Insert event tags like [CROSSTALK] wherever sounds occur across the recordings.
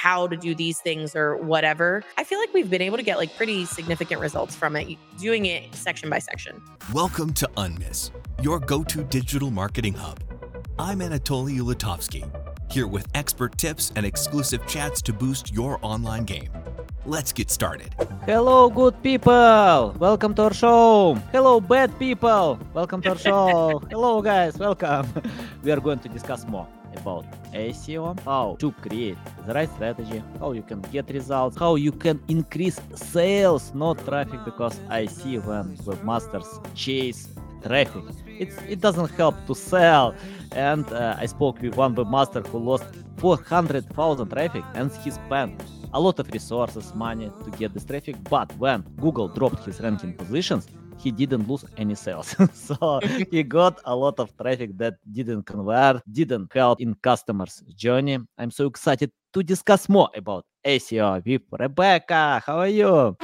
how to do these things or whatever. I feel like we've been able to get like pretty significant results from it, doing it section by section. Welcome to Unmiss, your go to digital marketing hub. I'm Anatolii Ulitovskyi, here with expert tips and exclusive chats to boost your online game. Let's get started. Hello, good people. Welcome to our show. Hello, bad people. Welcome to our show. [LAUGHS] Hello, guys. Welcome. [LAUGHS] we are going to discuss more about SEO, how to create the right strategy, how you can get results, how you can increase sales, not traffic, because I see when webmasters chase traffic, it's, it doesn't help to sell. And uh, I spoke with one webmaster who lost 400,000 traffic and he spent a lot of resources, money to get this traffic. But when Google dropped his ranking positions, he didn't lose any sales. [LAUGHS] so he got a lot of traffic that didn't convert, didn't help in customers' journey. I'm so excited to discuss more about SEO with Rebecca. How are you?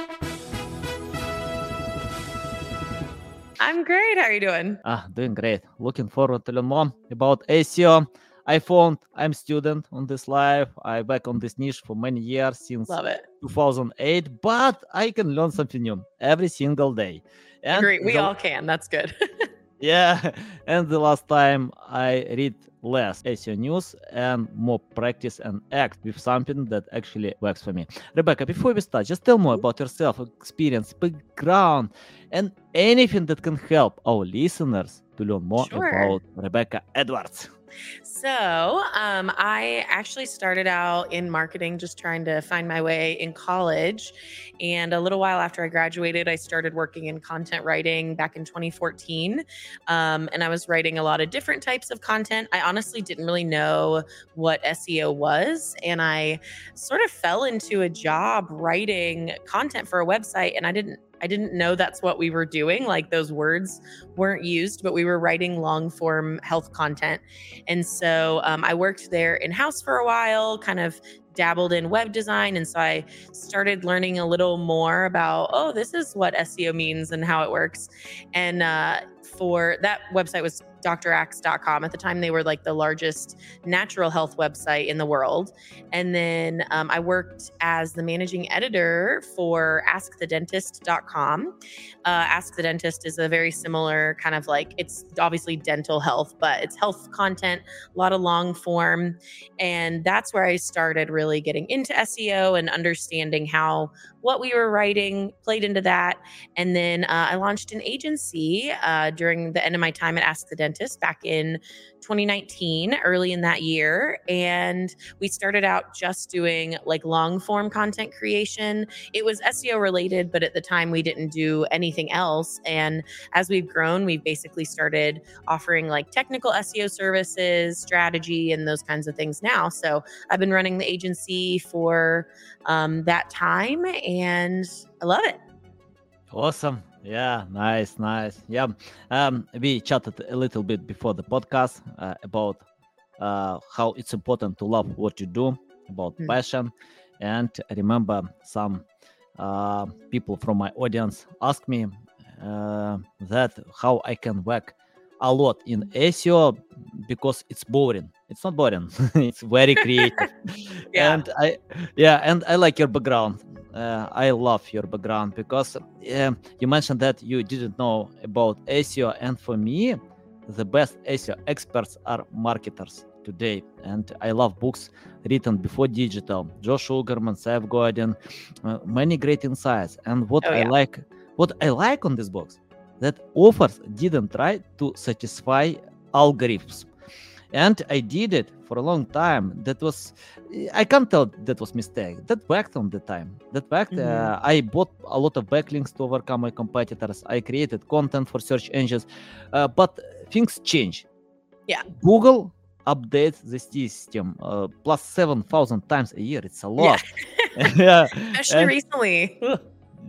I'm great. How are you doing? Ah, doing great. Looking forward to learn more about SEO. I found I'm student on this live. I back on this niche for many years since Love it. 2008, but I can learn something new every single day. And Great. We the, all can. That's good. [LAUGHS] yeah. [LAUGHS] And the last time I read less SEO news and more practice and act with something that actually works for me. Rebecca, before we start, just tell more mm-hmm. about yourself, experience, background, and anything that can help our listeners to learn more sure. about Rebecca Edwards. [LAUGHS] So, um, I actually started out in marketing, just trying to find my way in college. And a little while after I graduated, I started working in content writing back in 2014. Um, and I was writing a lot of different types of content. I honestly didn't really know what SEO was. And I sort of fell into a job writing content for a website, and I didn't I didn't know that's what we were doing. Like those words weren't used, but we were writing long form health content. And so um, I worked there in house for a while, kind of dabbled in web design. And so I started learning a little more about, oh, this is what SEO means and how it works. And uh, for that website was draxe.com. At the time, they were like the largest natural health website in the world. And then um, I worked as the managing editor for askthedentist.com. Uh, Ask the Dentist is a very similar kind of like, it's obviously dental health, but it's health content, a lot of long form. And that's where I started really getting into SEO and understanding how what we were writing played into that. And then uh, I launched an agency uh, during the end of my time at Ask the Dentist back in 2019, early in that year. And we started out just doing like long form content creation. It was SEO related, but at the time we didn't do anything else. And as we've grown, we've basically started offering like technical SEO services, strategy, and those kinds of things now. So I've been running the agency for um, that time and I love it. Awesome. Yeah, nice, nice. Yeah, um, we chatted a little bit before the podcast uh, about uh, how it's important to love what you do, about mm. passion, and I remember some uh, people from my audience ask me uh, that how I can work a lot in SEO because it's boring. It's not boring. [LAUGHS] it's very creative. [LAUGHS] yeah. And I yeah, and I like your background uh, I love your background because uh, you mentioned that you didn't know about SEO, and for me, the best SEO experts are marketers today. And I love books written before digital. Josh Sugarman, Seth Godin, uh, many great insights. And what oh, yeah. I like, what I like on this books, that authors didn't try to satisfy algorithms and i did it for a long time. That was i can't tell that was mistake. That worked on the time. That worked mm-hmm. uh, i bought a lot of backlinks to overcome my competitors. I created content for search engines. Uh, but things change. Yeah. Google updates the system uh, plus 7000 times a year. It's a lot. Yeah, [LAUGHS] [LAUGHS] yeah. especially and, recently. [LAUGHS]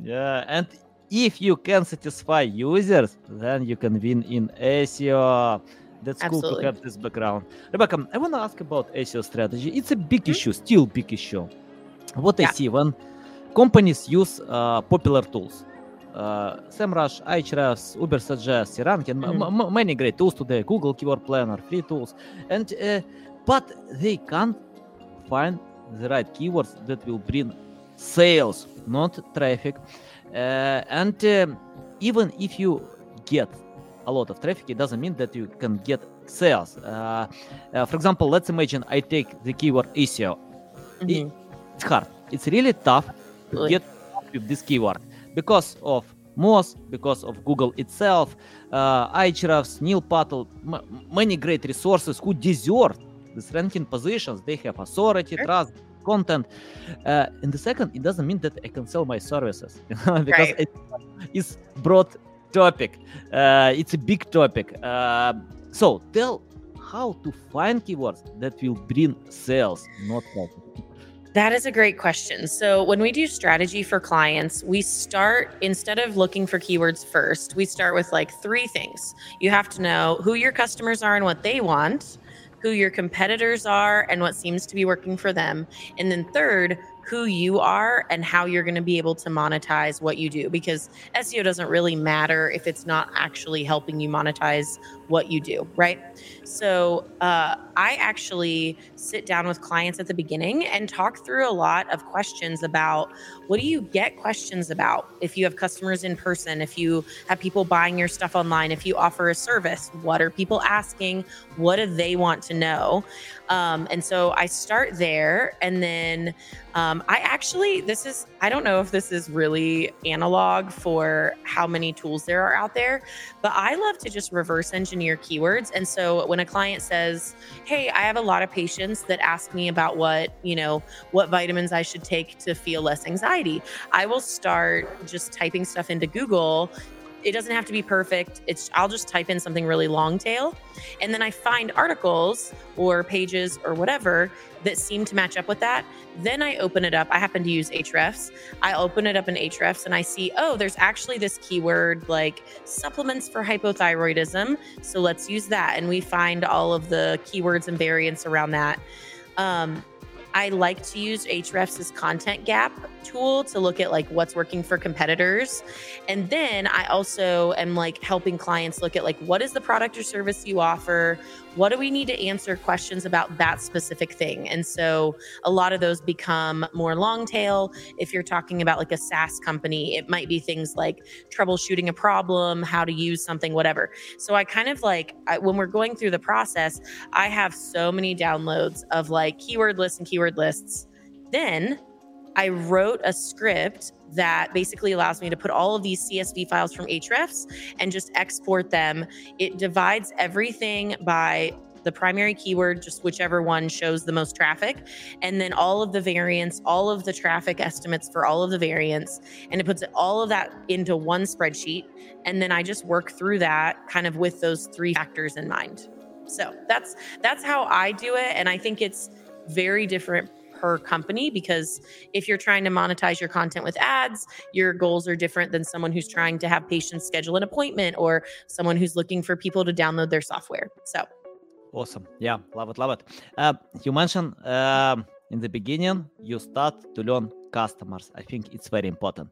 Yeah. And if you can satisfy users then you can win in seo that's Absolutely. cool to have this background. Rebecca, I want to ask about SEO strategy. It's a big mm-hmm. issue, still big issue. What yeah. I see when companies use uh, popular tools, uh, SEMrush, Ahrefs, Ubersuggest, Ranking, mm-hmm. m- many great tools today, Google Keyword Planner, free tools, and uh, but they can't find the right keywords that will bring sales, not traffic. Uh, and uh, even if you get a lot of traffic, it doesn't mean that you can get sales. Uh, uh for example, let's imagine I take the keyword SEO. Mm-hmm. It's hard. It's really tough to get with this keyword because of Moz, because of Google itself, uh, Ahrefs, Neil Patel, m- many great resources who deserve these ranking positions. They have authority, sure. trust, content. Uh, and the second, it doesn't mean that I can sell my services [LAUGHS] because right. it is broad topic. Uh, it's a big topic. Uh, so tell how to find keywords that will bring sales, not profit. That is a great question. So, when we do strategy for clients, we start instead of looking for keywords first, we start with like three things. You have to know who your customers are and what they want, who your competitors are and what seems to be working for them. And then, third, who you are and how you're going to be able to monetize what you do because SEO doesn't really matter if it's not actually helping you monetize what you do, right? So uh, I actually sit down with clients at the beginning and talk through a lot of questions about what do you get questions about if you have customers in person, if you have people buying your stuff online, if you offer a service, what are people asking? What do they want to know? Um, and so I start there and then um, I actually, this is, I don't know if this is really analog for how many tools there are out there, but I love to just reverse engineer keywords. And so when a client says, Hey, I have a lot of patients that ask me about what, you know, what vitamins I should take to feel less anxiety, I will start just typing stuff into Google it doesn't have to be perfect. It's I'll just type in something really long tail and then I find articles or pages or whatever that seem to match up with that. Then I open it up. I happen to use Ahrefs. I open it up in Ahrefs and I see, oh, there's actually this keyword like supplements for hypothyroidism. So let's use that. And we find all of the keywords and variants around that. Um, I like to use Ahrefs' content gap tool to look at like what's working for competitors. And then I also am like helping clients look at like what is the product or service you offer? What do we need to answer questions about that specific thing? And so a lot of those become more long tail. If you're talking about like a SaaS company, it might be things like troubleshooting a problem, how to use something, whatever. So I kind of like I, when we're going through the process, I have so many downloads of like keyword lists and keyword lists. Then I wrote a script that basically allows me to put all of these CSV files from Ahrefs and just export them. It divides everything by the primary keyword, just whichever one shows the most traffic, and then all of the variants, all of the traffic estimates for all of the variants, and it puts all of that into one spreadsheet. And then I just work through that kind of with those three factors in mind. So that's that's how I do it, and I think it's very different per company because if you're trying to monetize your content with ads, your goals are different than someone who's trying to have patients schedule an appointment or someone who's looking for people to download their software. So awesome. Yeah, love it, love it. Uh, you mentioned uh, in the beginning you start to learn customers. I think it's very important.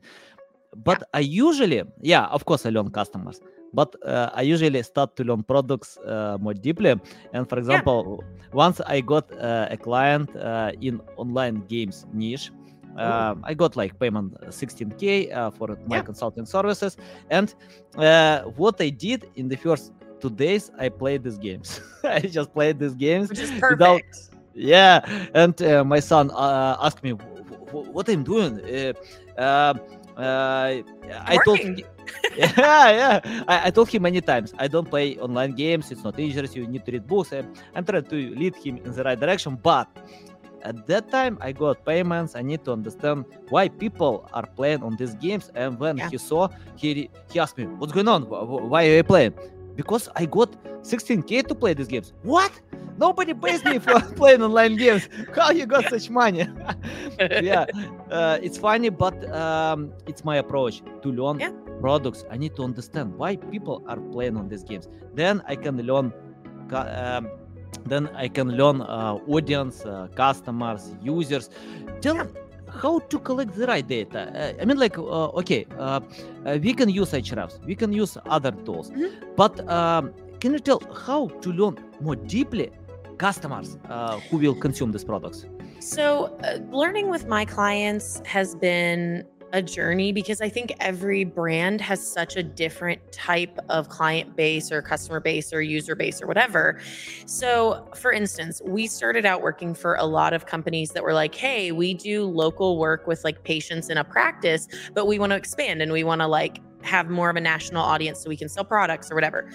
But yeah. I usually, yeah, of course, I learn customers but uh, I usually start to learn products uh, more deeply. And for example, yeah. once I got uh, a client uh, in online games niche. Uh, I got like payment 16k uh, for my yeah. consulting services, and what I did in the first two days, I played these games. [LAUGHS] I just played these games without yeah and uh, my son uh, asked me what i'm doing uh, uh, I told [LAUGHS] yeah, yeah. I, I, told him many times I don't play online games. It's not dangerous. You need to read books. I'm, I'm trying to lead him in the right direction. But at that time, I got payments. I need to understand why people are playing on these games. And when yeah. he saw, he he asked me, "What's going on? Why are you playing?" Because I got 16k to play these games. What? Nobody pays me for [LAUGHS] playing online games. How you got such money? [LAUGHS] yeah, uh, it's funny, but um, it's my approach to learn yeah. products. I need to understand why people are playing on these games. Then I can learn. Um, then I can learn uh, audience, uh, customers, users. Tell. How to collect the right data. Uh, I mean, like, uh, okay, uh, we can use Ahrefs, we can use other tools, mm-hmm. but um, can you tell how to learn more deeply customers uh, who will consume these products? So, uh, learning with my clients has been a journey because I think every brand has such a different type of client base or customer base or user base or whatever. So, for instance, we started out working for a lot of companies that were like, hey, we do local work with like patients in a practice, but we want to expand and we want to like have more of a national audience so we can sell products or whatever.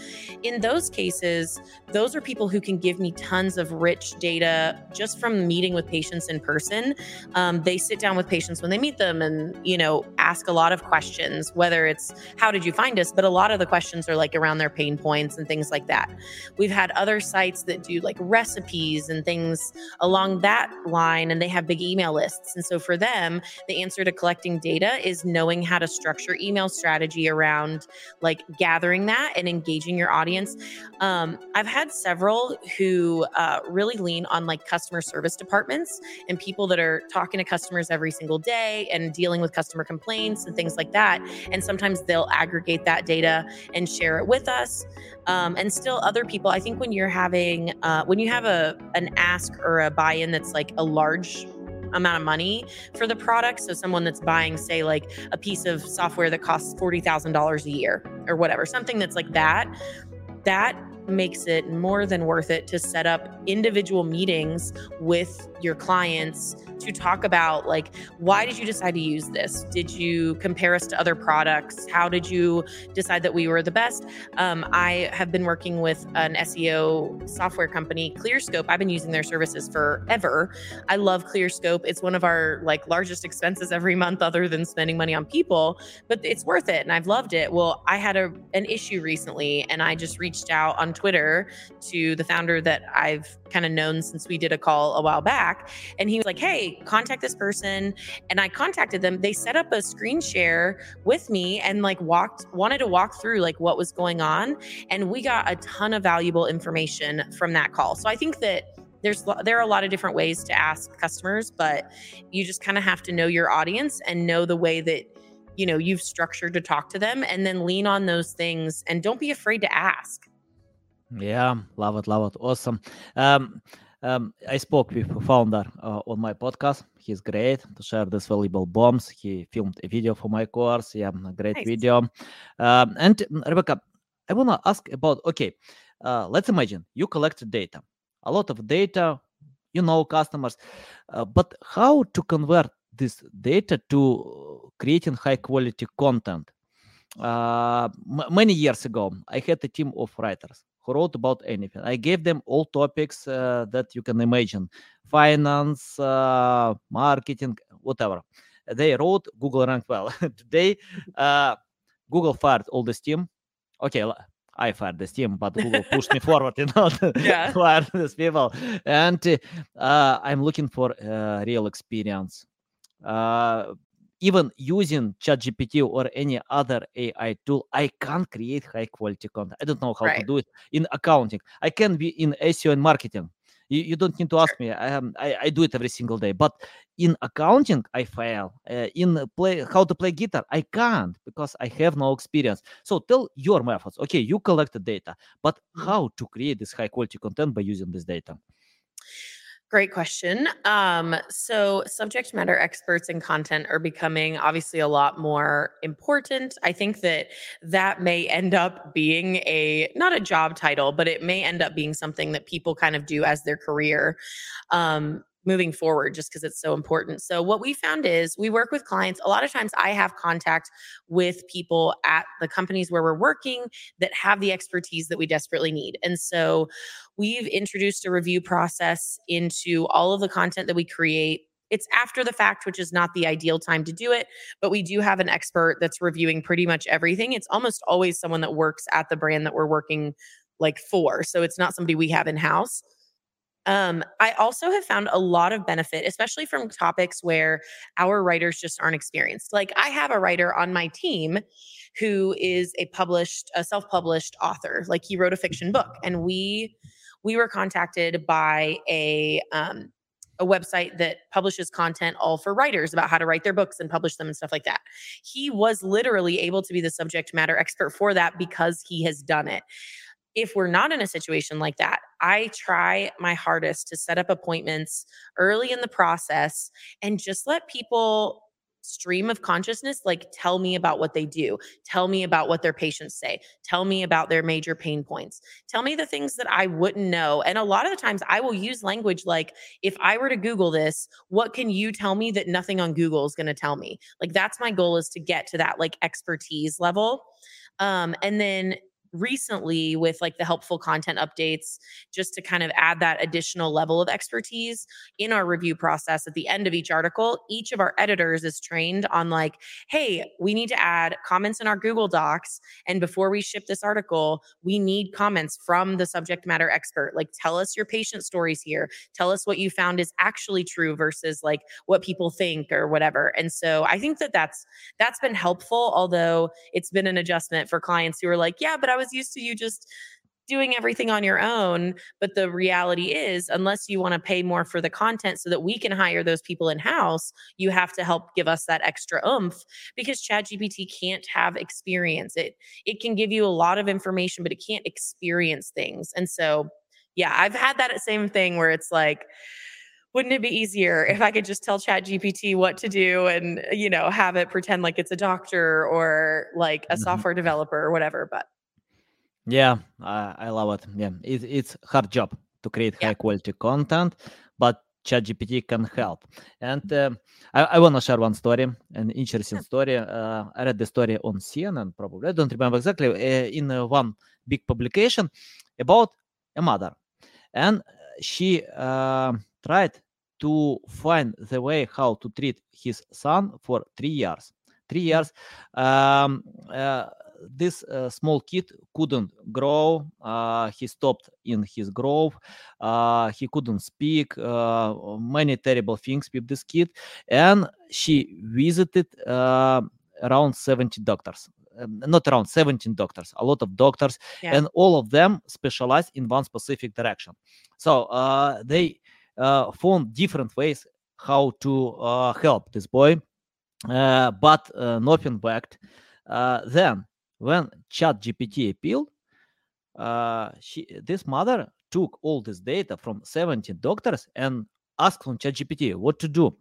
In those cases, those are people who can give me tons of rich data just from meeting with patients in person. Um, they sit down with patients when they meet them and, you know, ask a lot of questions, whether it's how did you find us? But a lot of the questions are like around their pain points and things like that. We've had other sites that do like recipes and things along that line, and they have big email lists. And so for them, the answer to collecting data is knowing how to structure email strategy around like gathering that and engaging your audience. Um, I've had several who uh, really lean on like customer service departments and people that are talking to customers every single day and dealing with customer complaints and things like that. And sometimes they'll aggregate that data and share it with us. Um, and still other people, I think when you're having, uh, when you have a an ask or a buy-in that's like a large amount of money for the product. So someone that's buying, say, like a piece of software that costs $40,000 a year or whatever, something that's like that, that makes it more than worth it to set up individual meetings with your clients to talk about like why did you decide to use this? Did you compare us to other products? How did you decide that we were the best? Um, i have been working with an seo software company clearscope. I've been using their services forever. I love clearscope. It's one of our like largest expenses every month other than spending money on people but it's worth it and i've loved it. Well i had a, an issue recently and i just reached out on twitter to the founder that i've kind of known since we did a call a while back. And he was like, hey, contact this person. And I contacted them. They set up a screen share with me and like walked, wanted to walk through like what was going on. And we got a ton of valuable information from that call. So I think that there's there are a lot of different ways to ask customers but you just kind of have to know your audience and know the way that you know you've structured to talk to them and then lean on those things and don't be afraid to ask yeah, love it, love it. Awesome. Um, um, I spoke with founder uh, on my podcast. He's great to share these valuable bombs. He filmed a video for my course. Yeah, a great nice. video. Um, and Rebecca, I want to ask about okay, uh, let's imagine you collect data, a lot of data, you know customers, uh, but how to convert this data to creating high quality content? Uh, m- many years ago, I had a team of writers who wrote about anything. I gave them all topics uh, that you can imagine finance, uh, marketing, whatever. They wrote, Google ranked well. [LAUGHS] Today, uh, Google fired all this team. Okay, I fired this team, but Google pushed me [LAUGHS] forward, [LAUGHS] you know, yeah. fire these people. And uh, I'm looking for uh, real experience. Even using ChatGPT or any other AI tool, I can't create high quality content. I don't know how right. to do it in accounting. I can be in SEO and marketing. You, you don't need to ask me. I, am, I, I do it every single day. But in accounting, I fail. Uh, in play how to play guitar, I can't because I have no experience. So tell your methods. Okay, you collected data, but mm-hmm. how to create this high quality content by using this data? Great question. Um, so, subject matter experts and content are becoming obviously a lot more important. I think that that may end up being a not a job title, but it may end up being something that people kind of do as their career. Um, moving forward just because it's so important. So, what we found is we work with clients. A lot of times, I have contact with people at the companies where we're working that have the expertise that we desperately need. And so, we've introduced a review process into all of the content that we create. It's after the fact, which is not the ideal time to do it, but we do have an expert that's reviewing pretty much everything. It's almost always someone that works at the brand that we're working like for. So, it's not somebody we have in house. Um, I also have found a lot of benefit, especially from topics where our writers just aren't experienced. Like I have a writer on my team who is a published, a self-published author. Like he wrote a fiction book, and we we were contacted by a um, a website that publishes content all for writers about how to write their books and publish them and stuff like that. He was literally able to be the subject matter expert for that because he has done it if we're not in a situation like that, I try my hardest to set up appointments early in the process and just let people stream of consciousness like tell me about what they do tell me about what their patients say tell me about their major pain points tell me the things that i wouldn't know and a lot of the times i will use language like if i were to google this what can you tell me that nothing on google is going to tell me? Like that's my goal is to get to that like expertise level um, and then recently with like the helpful content updates just to kind of add that additional level of expertise in our review process at the end of each article each of our editors is trained on like hey we need to add comments in our google docs and before we ship this article we need comments from the subject matter expert. Like tell us your patient stories here. Tell us what you found is actually true versus like what people think or whatever. And so i think that that's that's been helpful although it's been an adjustment for clients who are like yeah but i was used to you just doing everything on your own. But the reality is, unless you want to pay more for the content so that we can hire those people in house, you have to help give us that extra oomph because ChatGPT can't have experience. It it can give you a lot of information, but it can't experience things. And so, yeah, I've had that same thing where it's like, wouldn't it be easier if I could just tell Chat GPT what to do and you know have it pretend like it's a doctor or like a mm-hmm. software developer or whatever? But yeah, I, I love it. Yeah, it, it's hard job to create yeah. high quality content, but ChatGPT can help. And uh, I, I want to share one story, an interesting story. Uh, I read the story on CNN, probably. I don't remember exactly, uh, in uh, one big publication about a mother. And she uh, tried to find the way how to treat his son for three years. Three years. Um, uh, this uh, small kid couldn't grow. Uh, he stopped in his growth. Uh, he couldn't speak. Uh, many terrible things with this kid, and she visited uh, around 70 doctors. Um, not around 17 doctors, a lot of doctors, yeah. and all of them specialize in one specific direction. So uh, they found different ways how to help this boy, but nothing worked. then when chat gpt appealed uh, she, this mother took all this data from 17 doctors and asked on chat gpt what to do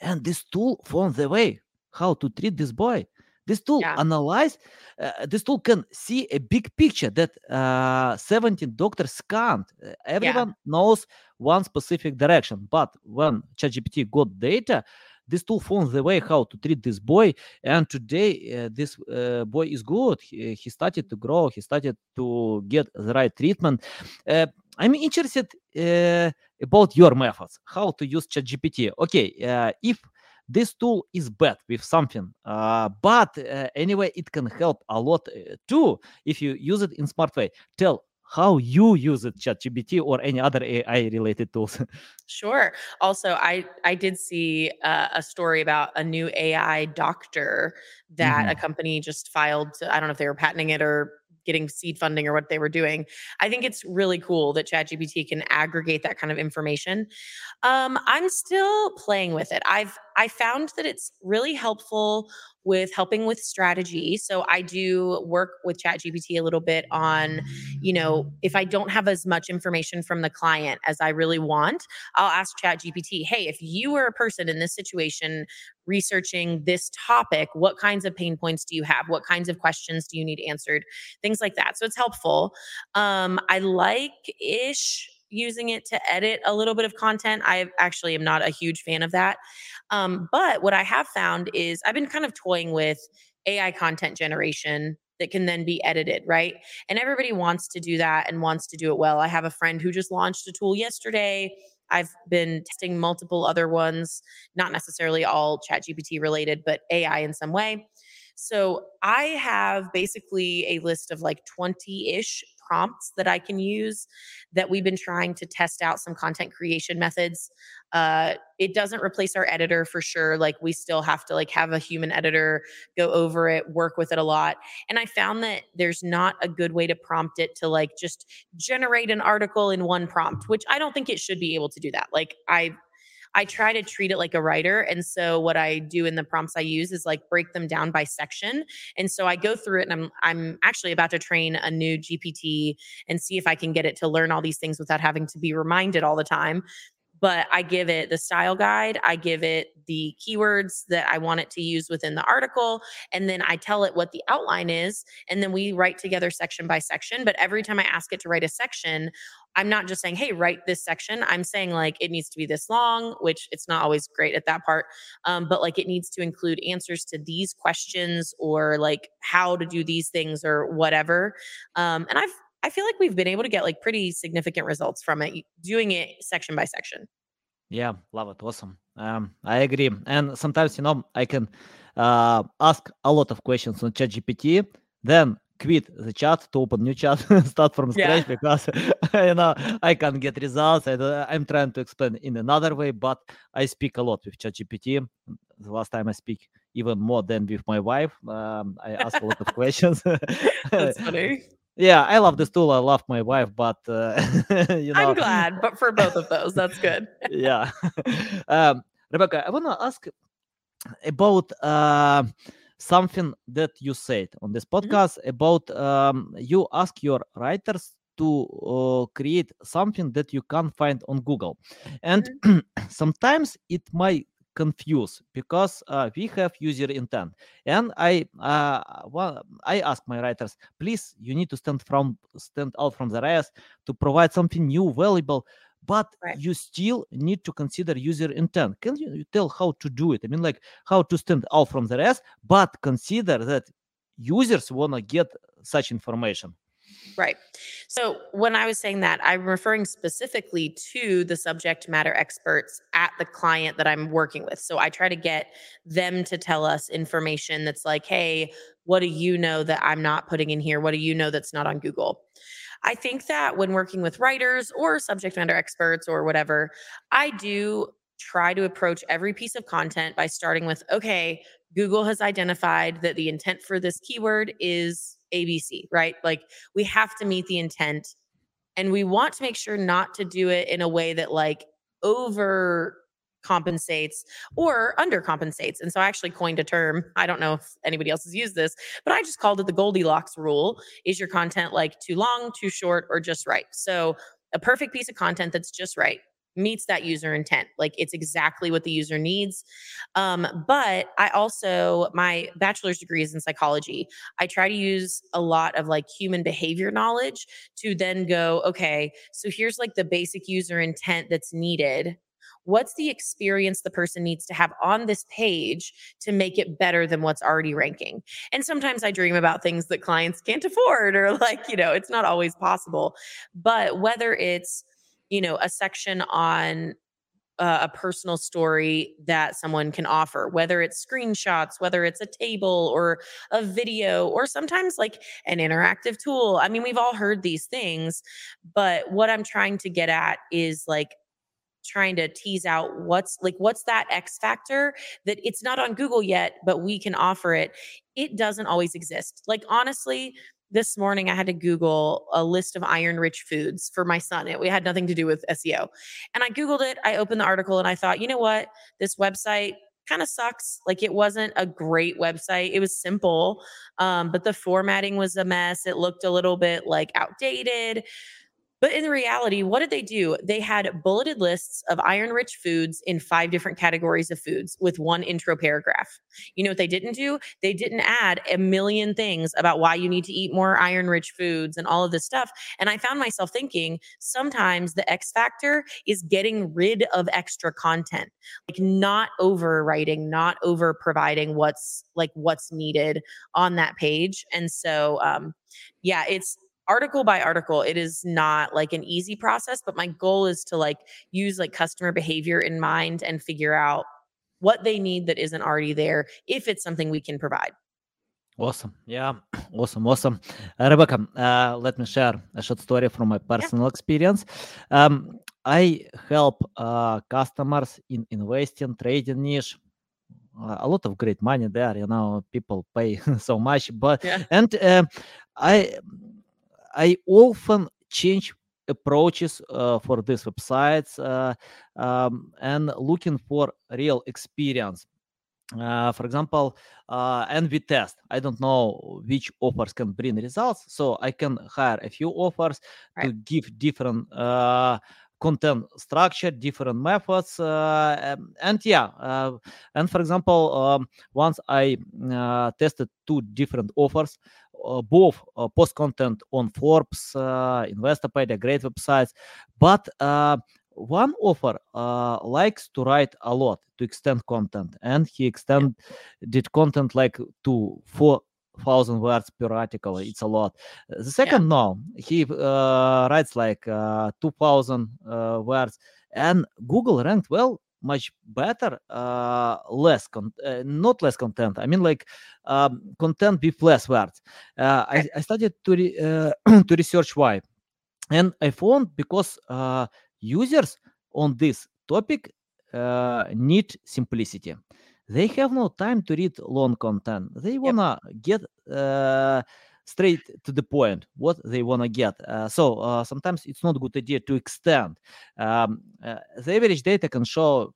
and this tool found the way how to treat this boy this tool yeah. analyze uh, this tool can see a big picture that uh, 17 doctors can't everyone yeah. knows one specific direction but when ChatGPT got data this tool found the way how to treat this boy. And today uh, this uh, boy is good. He, he, started to grow. He started to get the right treatment. Uh, i'm interested uh, about your methods how to use ChatGPT. Okay uh, if this tool is bad with something uh, but anyway it can help a lot too if you use it in smart way. Tell how you use it ChatGPT or any other AI related tools. [LAUGHS] sure. Also, I I did see uh, a story about a new AI doctor that mm-hmm. a company just filed. To, I don't know if they were patenting it or getting seed funding or what they were doing. I think it's really cool that ChatGPT can aggregate that kind of information. Um, I'm still playing with it. I've I found that it's really helpful with helping with strategy. So I do work with ChatGPT a little bit on, you know, if I don't have as much information from the client as I really want, I'll ask ChatGPT, hey, if you were a person in this situation researching this topic, what kinds of pain points do you have? What kinds of questions do you need answered? Things like that. So it's helpful. Um, I like ish using it to edit a little bit of content. I actually am not a huge fan of that. Um, but what I have found is I've been kind of toying with AI content generation that can then be edited, right? And everybody wants to do that and wants to do it well. I have a friend who just launched a tool yesterday. I've been testing multiple other ones, not necessarily all ChatGPT related, but AI in some way. So I have basically a list of like 20 ish prompts that I can use that we've been trying to test out some content creation methods. Uh, it doesn't replace our editor for sure. Like we still have to like have a human editor go over it, work with it a lot. And I found that there's not a good way to prompt it to like just generate an article in one prompt, which I don't think it should be able to do that. Like I I try to treat it like a writer. And so what I do in the prompts I use is like break them down by section. And so I go through it and I'm I'm actually about to train a new GPT and see if I can get it to learn all these things without having to be reminded all the time but I give it the style guide, I give it the keywords that I want it to use within the article, and then I tell it what the outline is, and then we write together section by section. But every time I ask it to write a section, I'm not just saying, hey, write this section. I'm saying like it needs to be this long, which it's not always great at that part. Um, but like it needs to include answers to these questions or like how to do these things or whatever. Um, and I've I feel like we've been able to get like pretty significant results from it, doing it section by section. Yeah, love it. Awesome. Um, I agree. And sometimes, you know, I can uh, ask a lot of questions on ChatGPT, then quit the chat to open new chat, [LAUGHS] start from scratch yeah. because [LAUGHS] you know I can get results. And uh, I'm trying to explain in another way, but I speak a lot with ChatGPT. The last time I speak even more than with my wife. Um, I ask a lot of [LAUGHS] questions. That's funny. Yeah, I love this tool. I love my wife, but uh, [LAUGHS] you know, I'm glad. But for both of those, that's [LAUGHS] good. yeah, [LAUGHS] um, Rebecca, I want to ask about uh, something that you said on this mm-hmm. podcast mm-hmm. about um, you ask your writers to uh, create something that you can't find on Google, and mm-hmm. [CLEARS THROAT] sometimes it might confused because uh, we have user intent. And i uh, well i ask my writers please you need to stand from stand out from the rest to provide something new valuable but right. you still need to consider user intent. Can you tell how to do it? I mean like how to stand out from the rest but consider that users want to get such information Right. So when I was saying that, I'm referring specifically to the subject matter experts at the client that I'm working with. So I try to get them to tell us information that's like, hey, what do you know that I'm not putting in here? What do you know that's not on Google? I think that when working with writers or subject matter experts or whatever, I do try to approach every piece of content by starting with okay, Google has identified that the intent for this keyword is ABC, right? Like we have to meet the intent and we want to make sure not to do it in a way that like over compensates or undercompensates. And so I actually coined a term. I don't know if anybody else has used this, but I just called it the Goldilocks rule. Is your content like too long, too short, or just right? So a perfect piece of content that's just right meets that user intent. Like it's exactly what the user needs. Um, but I also, my bachelor's degree is in psychology. I try to use a lot of like human behavior knowledge to then go, okay, so here's like the basic user intent that's needed. What's the experience the person needs to have on this page to make it better than what's already ranking? And sometimes I dream about things that clients can't [LAUGHS] afford, or like, you know, it's not always possible. But whether it's you know, a section on uh, a personal story that someone can offer, whether it's screenshots, whether it's a table or a video, or sometimes like an interactive tool. I mean, we've all heard these things, but what I'm trying to get at is like trying to tease out what's like what's that x factor that it's not on google yet but we can offer it it doesn't always exist like honestly this morning I had to Google a list of iron rich foods for my son. It, it had nothing to do with SEO. And I Googled it. I opened the article and I thought, you know what? This website kind of sucks. Like it wasn't a great website. It was simple, um, but the formatting was a mess. It looked a little bit like outdated. But in reality, what did they do? They had bulleted lists of iron rich foods in five different categories of foods with one intro paragraph. You know what they didn't do? They didn't add a million things about why you need to eat more iron rich foods and all of this stuff. And I found myself thinking sometimes the X factor is getting rid of extra content, like not overwriting, not over providing what's like what's needed on that page. And so, um, yeah, it's article by article it is not like an easy process but my goal is to like use like customer behavior in mind and figure out what they need that isn't already there if it's something we can provide Awesome. Yeah. [CLEARS THROAT] Awesome. Awesome. Uh, Rebecca, uh, let me share a short story from my personal yeah. experience. Um, I help uh, customers in investing, trading niche. Uh, a lot of great money there. You know, people pay [LAUGHS] so much, but yeah. and uh, I I often change approaches uh, for these websites uh, um, and looking for real experience uh, for example, uh, NV test. I don't know which offers can bring results, so I can hire a few offers right. to give different uh, content structure, different methods, uh, and yeah. Uh, and for example, um, once I uh, tested two different offers, both post content on Forbes, Investopedia, great websites, but one offer uh, likes to write a lot to extend content. And he extend did content like to four thousand words per article. It's a lot. The second yeah. no. He uh, writes like uh, 2000 uh, words. And google ranked well much better uh, less con- uh, not less content i mean like um, content with less words uh, I, I started to re- uh, [CLEARS THROAT] to research why and i found because uh, users on this topic uh, need simplicity. They have no time to read long content. They wanna yep. get uh, straight to the point what they wanna get. Uh, so uh, sometimes it's not a good idea to extend. Um, uh, the average data can show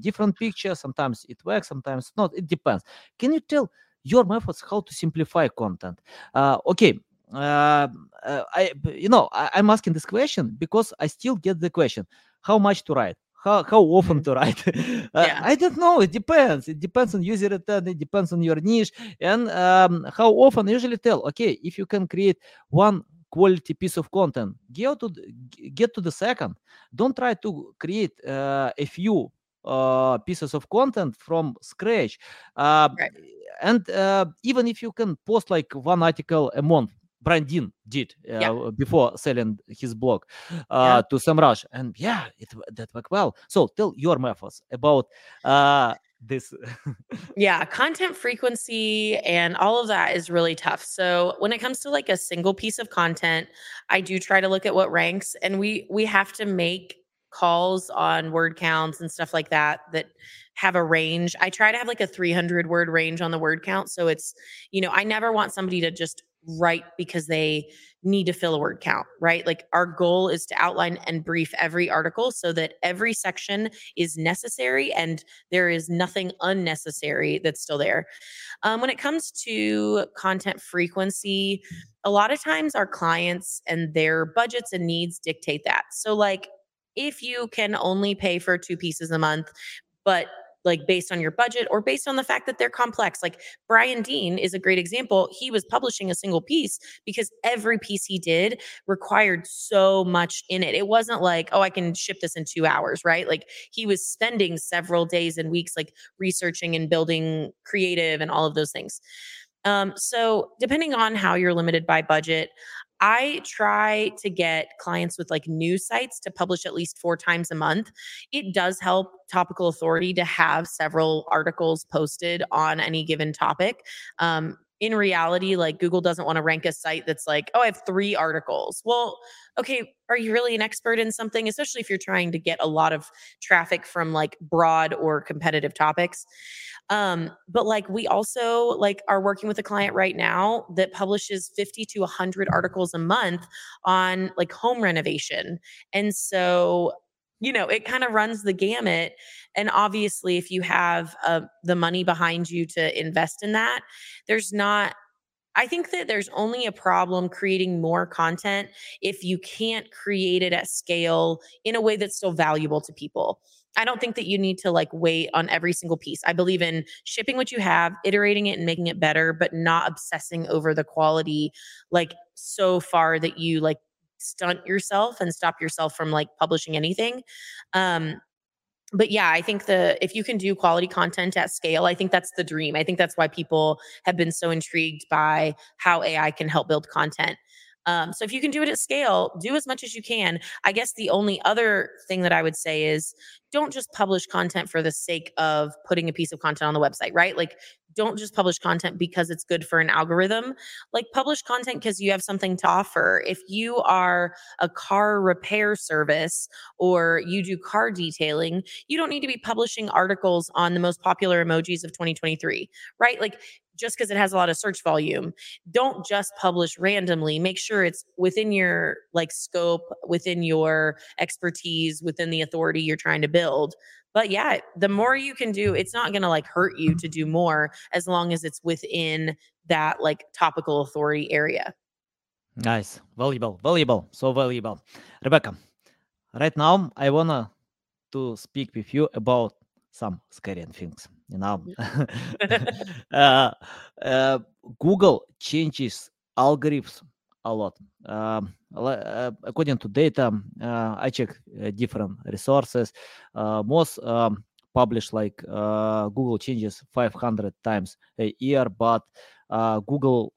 different pictures. Sometimes it works, sometimes not. It depends. Can you tell your methods how to simplify content? Uh, okay, uh, I, you know, I, am asking this question because I still get the question: how much to write? How, how often to write? [LAUGHS] uh, yeah. I don't know. It depends. It depends on user return. It depends on your niche and um, how often. I usually tell, okay, if you can create one quality piece of content, get to the, get to the second. Don't try to create uh, a few uh, pieces of content from scratch. Uh, right. And uh, even if you can post like one article a month, Brian Dean did uh, yeah. before selling his blog uh, yeah. to SEMrush, and yeah, it that worked well. So tell your methods about uh, this. yeah, content frequency and all of that is really tough. So when it comes to like a single piece of content, I do try to look at what ranks, and we we have to make calls on word counts and stuff like that that have a range. I try to have like a 300 word range on the word count. So it's, you know, I never want somebody to just write because they need to fill a word count, right? Like our goal is to outline and brief every article so that every section is necessary and there is nothing unnecessary that's still there. Um, when it comes to content frequency, a lot of times our clients and their budgets and needs dictate that. So, like, if you can only pay for two pieces a month, but like based on your budget or based on the fact that they're complex. Like Brian Dean is a great example. He was publishing a single piece because every piece he did required so much in it. It wasn't like, oh, I can ship this in two hours, right? Like he was spending several days and weeks like researching and building creative and all of those things. Um, so depending on how you're limited by budget, I try to get clients with like news sites to publish at least four times a month. It does help Topical Authority to have several articles posted on any given topic. Um, in reality, like Google doesn't want to rank a site that's like, oh, I have three articles. Well, okay, are you really an expert in something? Especially if you're trying to get a lot of traffic from like broad or competitive topics. Um, but like we also like are working with a client right now that publishes 50 to 100 articles a month on like home renovation. And so you know it kind of runs the gamut and obviously if you have uh, the money behind you to invest in that there's not I think that there's only a problem creating more content if you can't create it at scale in a way that's still valuable to people. I don't think that you need to like wait on every single piece. I believe in shipping what you have, iterating it and making it better, but not obsessing over the quality like so far that you like stunt yourself and stop yourself from like publishing anything. Um but yeah, I think the if you can do quality content at scale, I think that's the dream. I think that's why people have been so intrigued by how AI can help build content. Um, so if you can do it at scale, do as much as you can. I guess the only other thing that I would say is don't just publish content for the sake of putting a piece of content on the website, right? Like don't just publish content because it's good for an algorithm. Like publish content because you have something to offer. If you are a car repair service or you do car detailing, you don't need to be publishing articles on the most popular emojis of 2023, right? Like just because it has a lot of search volume don't just publish randomly make sure it's within your like scope within your expertise within the authority you're trying to build. But yeah the more you can do it's not going to like hurt you to do more as long as it's within that like topical authority area. Nice. Valuable valuable so valuable. Rebecca right now i wanna to speak with you about some scary things. You know uh, uh, google changes algorithms a lot. Um, uh, according to data uh, i check uh, different resources. Uh, most um, publish like google changes 500 times a year but google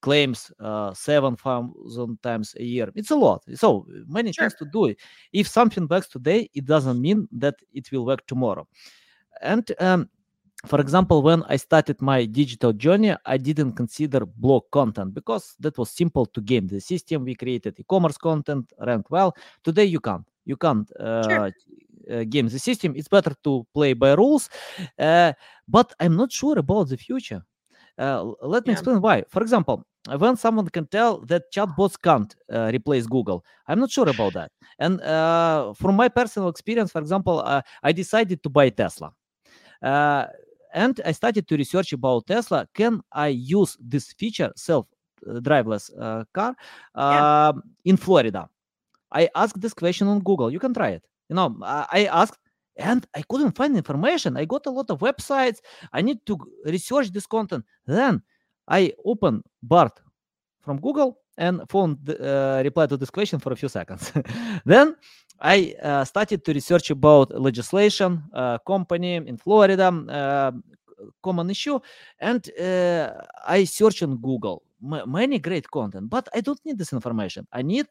claims uh, 7,000 times a year. It's a lot. So many sure. things to do. If something works today, it doesn't mean that it will work tomorrow. And um, for example, when I started my digital journey, I didn't consider blog content because that was simple to game the system. We created e-commerce content, ranked well. Today you can't. You can't uh, sure. uh, game the system. It's better to play by rules. Uh, but I'm not sure about the future. Uh, let me yeah. explain why. For example, when someone can tell that chatbots can't uh, replace Google, I'm not sure about that. And uh, from my personal experience, for example, uh, I decided to buy Tesla. Uh, and I started to research about Tesla. Can I use this feature, self-driveless uh, car, yeah. In Florida? I asked this question on Google. You can try it. You know, I asked and I couldn't find information. I got a lot of websites. I need to research this content. Then I open Bard from Google and found the uh, reply to this question for a few seconds. [LAUGHS] then I uh, started to research about legislation, uh, company in Florida, uh, common issue, and uh, I search on Google M- many great content. But I don't need this information. I need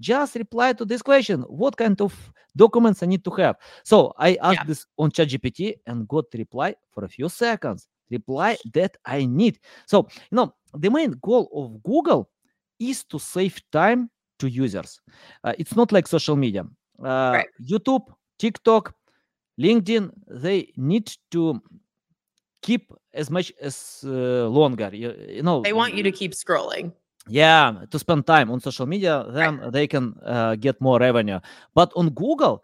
just reply to this question what kind of documents i need to have? So i asked yeah. this on ChatGPT and got reply for a few seconds. Reply that i need. So you know the main goal of google is to save time to users. Uh, it's not like social media. Uh, right. youtube tiktok linkedin they need to keep as much as uh, longer you, you know. They want you to keep scrolling yeah to spend time on social media then right. they can uh, get more revenue but on google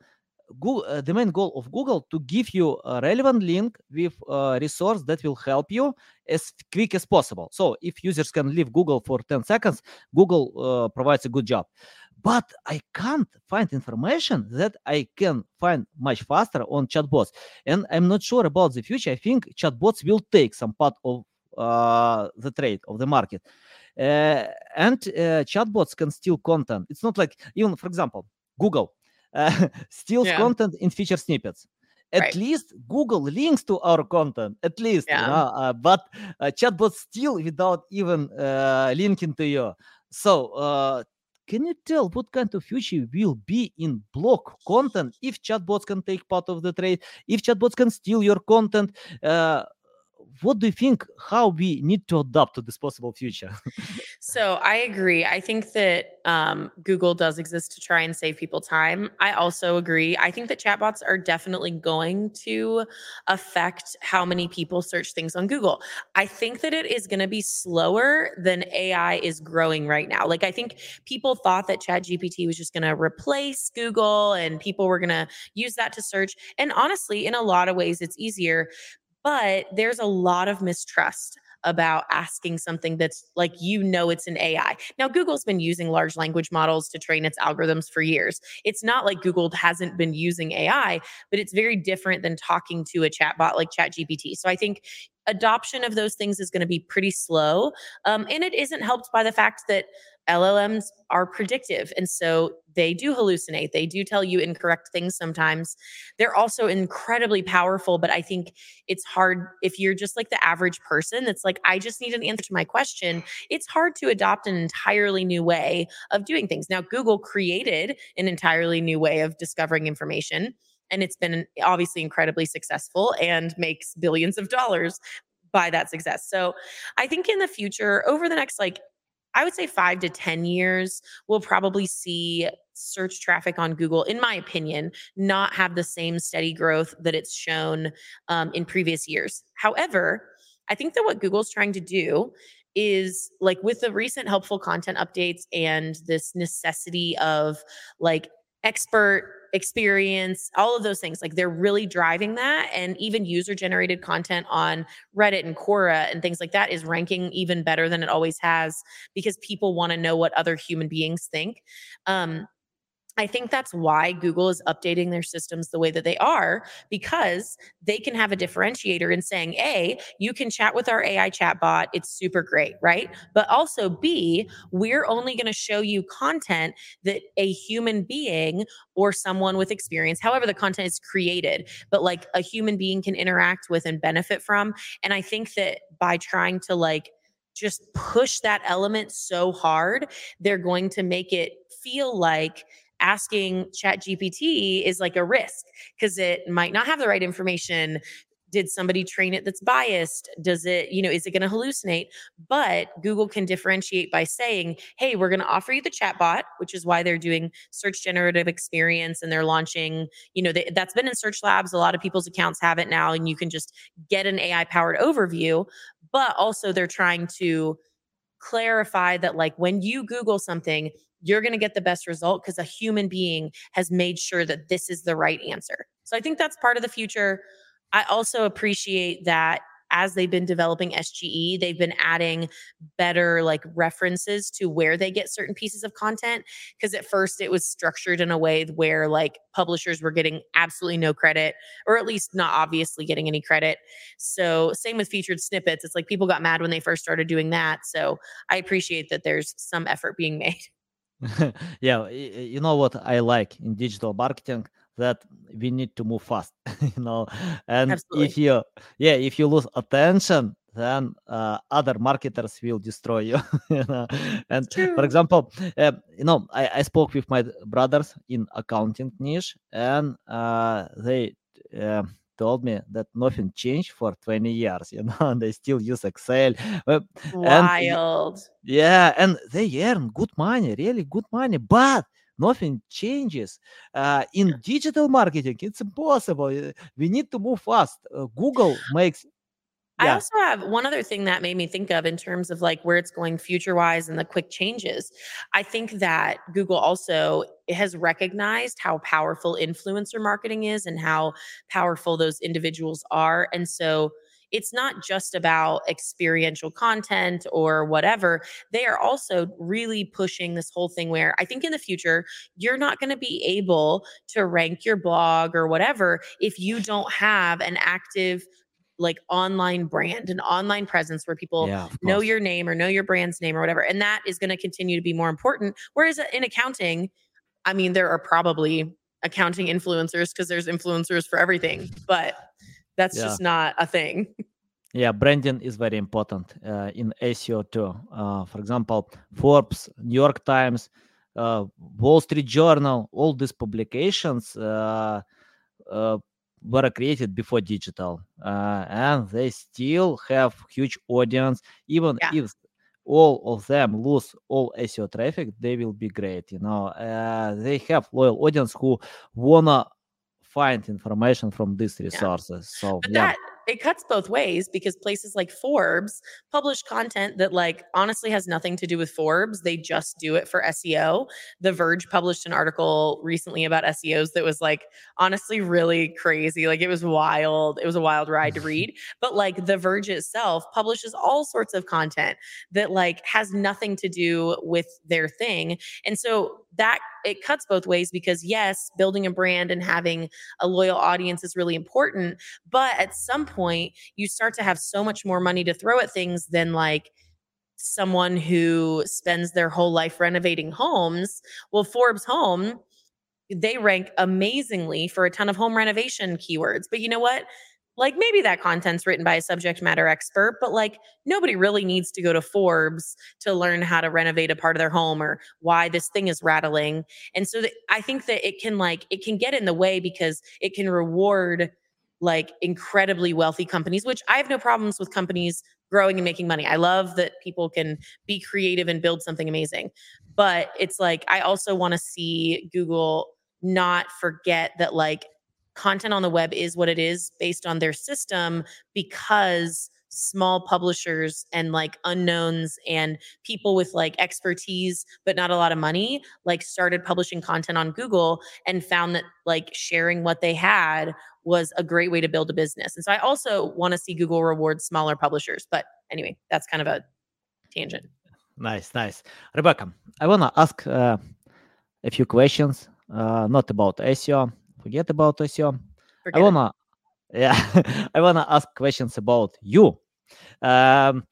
Google, uh, the main goal of Google to give you a relevant link with a resource that will help you as quick as possible. So if users can leave Google for 10 seconds, Google uh, provides a good job. But I can't find information that I can find much faster on chatbots. And I'm not sure about the future. I think chatbots will take some part of uh, the trade of the market. Uh, and uh, chatbots can steal content. It's not like even, for example, Google uh, [LAUGHS] steals yeah. content in feature snippets. At right. least Google links to our content. At least, yeah. you know, uh, but uh, chatbots steal without even uh, linking to you. So can you tell what kind of future will be in blog content if chatbots can take part of the trade if chatbots can steal your content uh, what do you think how we need to adapt to this possible future? [LAUGHS] So i agree. I think that um, google does exist to try and save people time. I also agree. I think that chatbots are definitely going to affect how many people search things on google. I think that it is going to be slower than ai is growing right now. Like i think people thought that chat gpt was just going to replace google and people were going to use that to search. And honestly in a lot of ways it's easier but there's a lot of mistrust about asking something that's like you know it's an AI. Now Google's been using large language models to train its algorithms for years. It's not like Google hasn't been using AI, but it's very different than talking to a chatbot like ChatGPT. So I think adoption of those things is going to be pretty slow. Um, and it isn't helped by the fact that LLMs are predictive. And so they do hallucinate. They do tell you incorrect things sometimes. They're also incredibly powerful, but I think it's hard if you're just like the average person that's like, I just need an answer to my question. It's hard to adopt an entirely new way of doing things. Now, Google created an entirely new way of discovering information and it's been obviously incredibly successful and makes billions of dollars by that success. So I think in the future, over the next like I would say five to 10 years, we'll probably see search traffic on Google, in my opinion, not have the same steady growth that it's shown um, in previous years. However, I think that what Google's trying to do is like with the recent helpful content updates and this necessity of like expert experience, all of those things. Like they're really driving that. And even user generated content on Reddit and Quora and things like that is ranking even better than it always has because people want to know what other human beings think. Um, I think that's why Google is updating their systems the way that they are because they can have a differentiator in saying, A, you can chat with our AI chatbot. It's super great, right? But also, B, we're only going to show you content that a human being or someone with experience, however, the content is created, but like a human being can interact with and benefit from. And I think that by trying to like, just push that element so hard, they're going to make it feel like asking chat gpt is like a risk because it might not have the right information. Did somebody train it that's biased? Does it you know is it going to hallucinate? But google can differentiate by saying hey we're going to offer you the chatbot which is why they're doing search generative experience and they're launching you know they, that's been in search labs. A lot of people's accounts have it now and you can just get an ai powered overview. But also they're trying to clarify that like when you google something you're going to get the best result because a human being has made sure that this is the right answer. So I think that's part of the future. I also appreciate that as they've been developing SGE, they've been adding better like references to where they get certain pieces of content. Because at first it was structured in a way where like publishers were getting absolutely no credit, or at least not obviously getting any credit. So, same with featured snippets. It's like people got mad when they first started doing that. So, I appreciate that there's some effort being [LAUGHS] made. [LAUGHS] yeah, you know what I like in digital marketing that we need to move fast, [LAUGHS] you know. And Absolutely. if you, yeah, if you lose attention, then uh, other marketers will destroy you. [LAUGHS] you know? And for example, uh, you know, I, I spoke with my brothers in accounting niche, and uh, they. Uh, told me that nothing changed for 20 years [LAUGHS] you know and they still use excel [LAUGHS] wild and, yeah and they earn good money really good money but nothing changes. Uh, in digital marketing it's impossible we need to move fast. Uh, google makes I also have one other thing that made me think of in terms of like where it's going future wise and the quick changes. I think that Google also has recognized how powerful influencer marketing is and how powerful those individuals are. And so it's not just about experiential content or whatever. They are also really pushing this whole thing where I think in the future, you're not going to be able to rank your blog or whatever if you don't have an active like online brand and online presence where people yeah, know your name or know your brand's name or whatever. And that is going to continue to be more important. Whereas in accounting, I mean, there are probably accounting influencers because there's influencers for everything, but that's yeah. just not a thing. Yeah, branding is very important uh, in SEO too. Uh, for example, Forbes, New York Times, uh, Wall Street Journal, all these publications uh, uh, were created before digital uh, and they still have huge audience even yeah. if all of them lose all SEO traffic, they will be great. You know, uh, they have loyal audience who wanna find information from these resources. Yeah. So but yeah. that it cuts both ways because places like Forbes publish content that like honestly has nothing to do with Forbes. They just do it for SEO. The Verge published an article recently about SEOs that was like honestly really crazy. Like it was wild. It was a wild ride to [LAUGHS] read. But like The Verge itself publishes all sorts of content that like has nothing to do with their thing. And so that it cuts both ways because yes, building a brand and having a loyal audience is really important, but at some point you start to have so much more money to throw at things than like someone who spends their whole life renovating homes. Well, Forbes Home, they rank amazingly for a ton of home renovation keywords. But you know what? Like maybe that content's written by a subject matter expert, but like nobody really needs to go to Forbes to learn how to renovate a part of their home or why this thing is rattling. And so that I think that it can like it can get in the way because it can reward like incredibly wealthy companies, which I have no problems with companies growing and making money. I love that people can be creative and build something amazing. But it's like I also want to see Google not forget that like content on the web is what it is based on their system because small publishers and like unknowns and people with like expertise but not a lot of money like started publishing content on Google and found that like sharing what they had was a great way to build a business. And so I also want to see Google reward smaller publishers. But anyway, that's kind of a tangent. Nice, nice. Rebecca, I want to ask uh, a few questions, uh, not about SEO. Forget about SEO. Forget I want to, yeah, I want to ask questions about you. Um,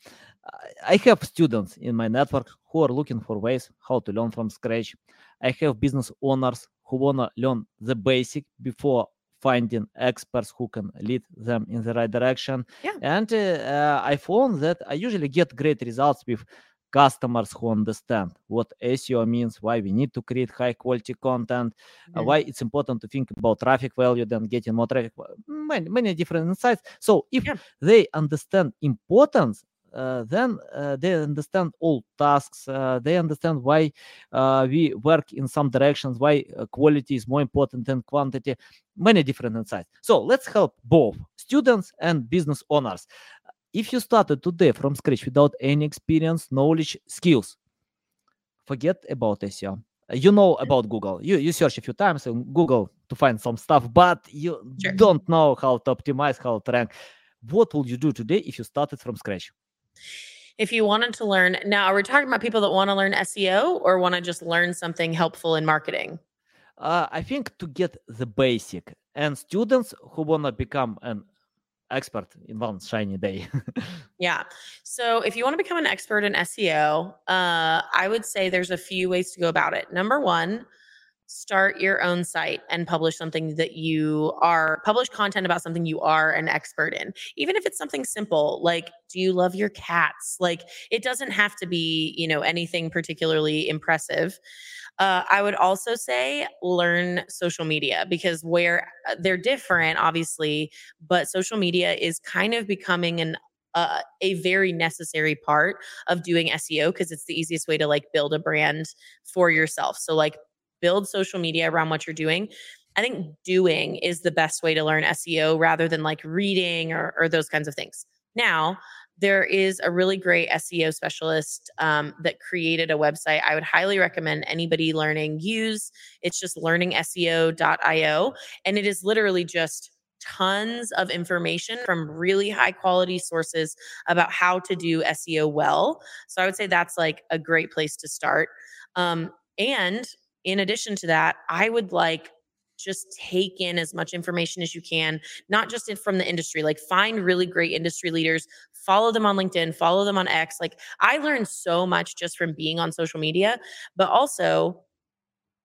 I have students in my network who are looking for ways how to learn from scratch. I have business owners who want to learn the basic before finding experts who can lead them in the right direction. Yeah. And uh, I found that I usually get great results with customers who understand what SEO means, why we need to create high quality content, mm-hmm. uh, why it's important to think about traffic value than getting more traffic, many, many different insights. So if yeah. they understand importance uh, then uh, they understand all tasks. Uh, they understand why we work in some directions, why quality is more important than quantity, many different insights. So let's help both students and business owners. If you started today from scratch without any experience, knowledge, skills, forget about SEO you know about google. You you search a few times in google to find some stuff but you sure. don't know how to optimize how to rank. What will you do today if you started from scratch? If you wanted to learn, now are we talking about people that want to learn SEO or want to just learn something helpful in marketing? Uh, I think to get the basic and students who want to become an expert in one shiny day. [LAUGHS] yeah. So if you want to become an expert in SEO, uh, I would say there's a few ways to go about it. Number one, start your own site and publish something that you are publish content about something you are an expert in. Even if it's something simple like do you love your cats? Like it doesn't have to be you know anything particularly impressive. Uh, i would also say learn social media because where uh, they're different obviously but social media is kind of becoming an uh, a very necessary part of doing SEO because it's the easiest way to like build a brand for yourself. So like build social media around what you're doing. I think doing is the best way to learn SEO rather than like reading or, or those kinds of things. Now, there is a really great SEO specialist um, that created a website I would highly recommend anybody learning use. It's just learningseo.io. And it is literally just tons of information from really high quality sources about how to do SEO well. So I would say that's like a great place to start. Um, and in addition to that, I would like just take in as much information as you can, not just from the industry, like find really great industry leaders, follow them on LinkedIn, follow them on X. Like I learned so much just from being on social media, but also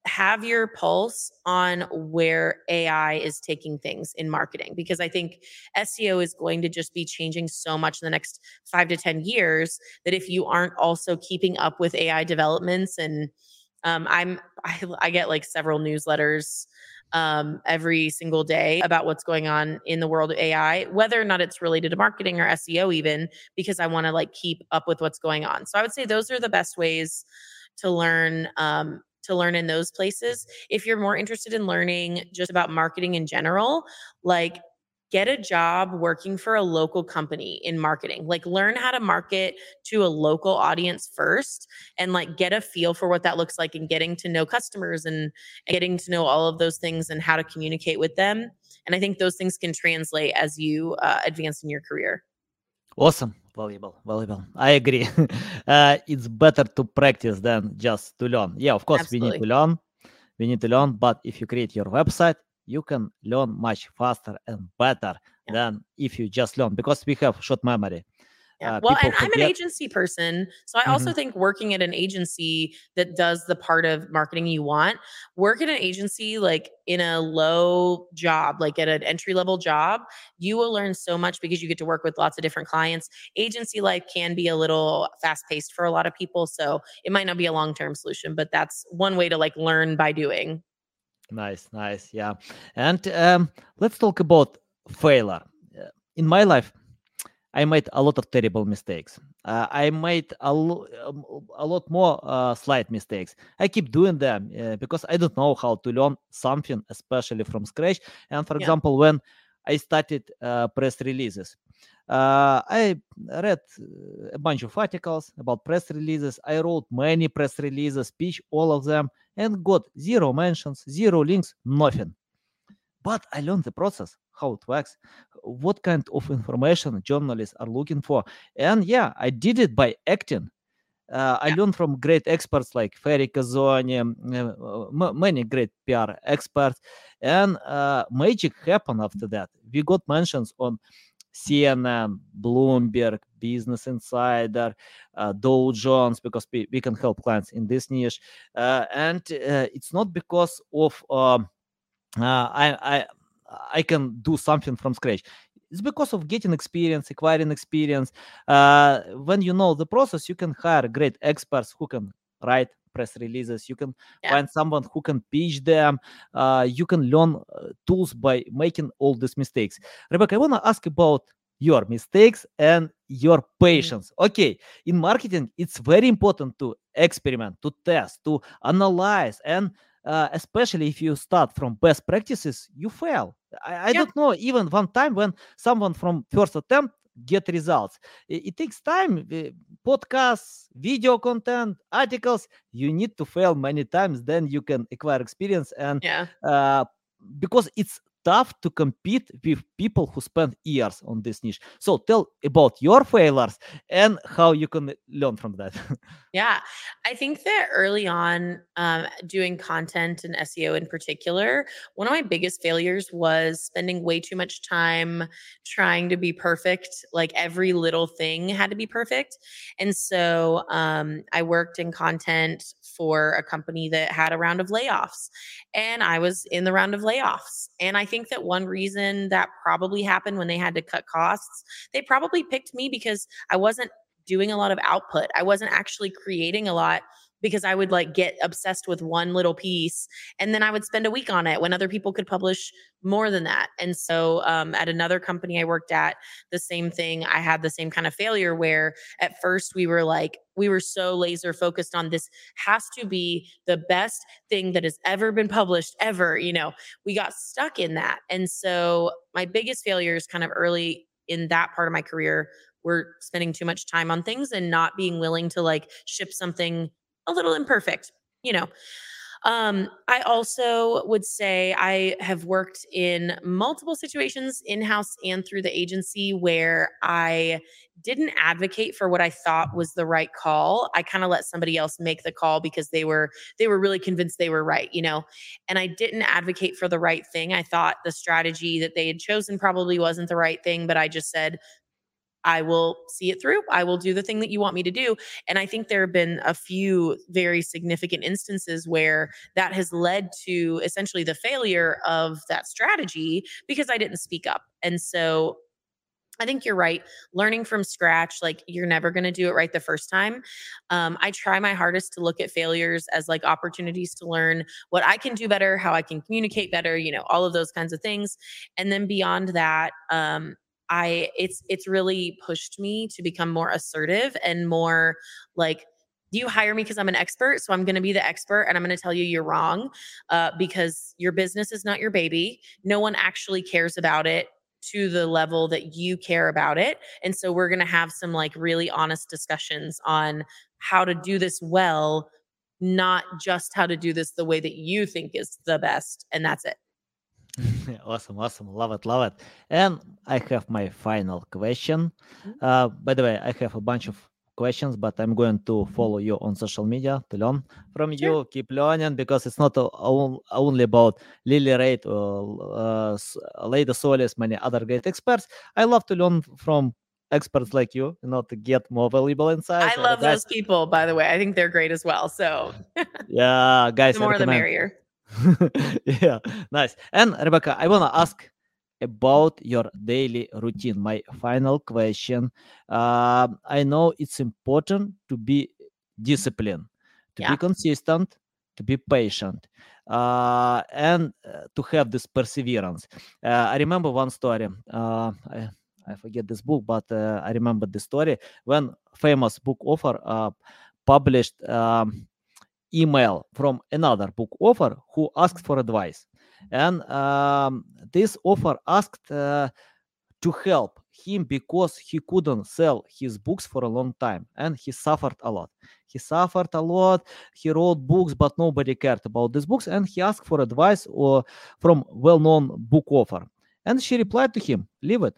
have your pulse on where AI is taking things in marketing because I think SEO is going to just be changing so much in the next five to 10 years that if you aren't also keeping up with AI developments and um, I'm I, I get like several newsletters um, every single day about what's going on in the world of AI, whether or not it's related to marketing or SEO, even because I want to like keep up with what's going on. So I would say those are the best ways to learn um, to learn in those places. If you're more interested in learning just about marketing in general, like get a job working for a local company in marketing. Like learn how to market to a local audience first and like get a feel for what that looks like and getting to know customers and getting to know all of those things and how to communicate with them. And I think those things can translate as you uh, advance in your career. Awesome. Valuable, valuable. I agree. [LAUGHS] uh, it's better to practice than just to learn. Yeah, of course, Absolutely. we need to learn. We need to learn, but if you create your website, you can learn much faster and better yeah. than if you just learn because we have short memory yeah. Uh, well, and I'm an agency person. So I mm-hmm. also think working at an agency that does the part of marketing you want, work at an agency like in a low job, like at an entry level job, you will learn so much because you get to work with lots of different clients. Agency life can be a little fast paced for a lot of people. So it might not be a long term solution, but that's one way to like learn by doing. Nice, nice. Yeah. And um, let's talk about failure. Uh, in my life, I made a lot of terrible mistakes. Uh, I made a, lo- um, a lot more uh, slight mistakes. I keep doing them uh, because I don't know how to learn something, especially from scratch. And for yeah. example, when I started uh, press releases, uh, I read a bunch of articles about press releases. I wrote many press releases, pitch all of them, and got zero mentions, zero links, nothing. But I learned the process how it works, what kind of information journalists are looking for. And yeah, I did it by acting. Uh, I learned from great experts like Fery Kaszoni, uh, m- many great PR experts, and uh, magic happened after that. We got mentions on CNN, Bloomberg, Business Insider, uh, Dow Jones, because we, we, can help clients in this niche. Uh, and uh, it's not because of um, I, I I can do something from scratch. It's because of getting experience, acquiring experience. Uh, when you know the process, you can hire great experts who can write press releases. You can yeah. find someone who can pitch them. Uh, you can learn uh, tools by making all these mistakes. Rebecca, I want to ask about your mistakes and your mm-hmm. patience. Okay, in marketing, it's very important to experiment, to test, to analyze, and uh, especially if you start from best practices, you fail. I, I yeah. don't know even one time when someone from first attempt get results. It, it takes time. Podcasts, video content, articles. You need to fail many times, then you can acquire experience and yeah. Uh, because it's tough to compete with people who spend years on this niche. So tell about your failures and how you can learn from that. [LAUGHS] yeah, I think that early on, um, doing content and SEO in particular, one of my biggest failures was spending way too much time trying to be perfect. Like every little thing had to be perfect. And so um, I worked in content for a company that had a round of layoffs, and I was in the round of layoffs. And I think think that one reason that probably happened when they had to cut costs, they probably picked me because I wasn't doing a lot of output. I wasn't actually creating a lot because I would like get obsessed with one little piece and then I would spend a week on it when other people could publish more than that. And so um, at another company I worked at, the same thing, I had the same kind of failure where at first we were like, we were so laser focused on this has to be the best thing that has ever been published ever. You know, we got stuck in that. And so my biggest failures kind of early in that part of my career were spending too much time on things and not being willing to like ship something a little imperfect, you know. Um, I also would say I have worked in multiple situations in house and through the agency where I didn't advocate for what I thought was the right call. I kind of let somebody else make the call because they were they were really convinced they were right, you know. And I didn't advocate for the right thing. I thought the strategy that they had chosen probably wasn't the right thing, but I just said I will see it through. I will do the thing that you want me to do. And I think there have been a few very significant instances where that has led to essentially the failure of that strategy because I didn't speak up. And so I think you're right. Learning from scratch, like you're never going to do it right the first time. Um, I try my hardest to look at failures as like opportunities to learn what I can do better, how I can communicate better, you know, all of those kinds of things. And then beyond that, um, I it's it's really pushed me to become more assertive and more like you hire me because I'm an expert. So I'm going to be the expert and I'm going to tell you you're wrong uh, because your business is not your baby. No one actually cares about it to the level that you care about it. And so we're going to have some like really honest discussions on how to do this well, not just how to do this the way that you think is the best. And that's it. [LAUGHS] awesome, awesome. Love it, love it. And I have my final question. Mm-hmm. Uh, by the way, I have a bunch of questions, but I'm going to mm-hmm. follow you on social media to learn from you. Sure. Keep learning because it's not only about Lily Ray or uh, Aleyda Solis, many other great experts. I love to learn from experts like you, you know, to get more valuable insights. I love those people, by the way. I think they're great as well. So [LAUGHS] yeah, guys, the more the merrier. [LAUGHS] yeah, nice. And Rebecca, I wanna ask about your daily routine. My final question. Uh, I know it's important to be disciplined, to yeah. be consistent, to be patient, uh, and uh, to have this perseverance. Uh, I remember one story. Uh, I, I forget this book, but uh, I remember the story when famous book author published um, email from another book author who asked for advice. And um, this offer asked uh, to help him because he couldn't sell his books for a long time and he suffered a lot. He suffered a lot. He wrote books but nobody cared about these books and he asked for advice or from well-known book author. And she replied to him leave it.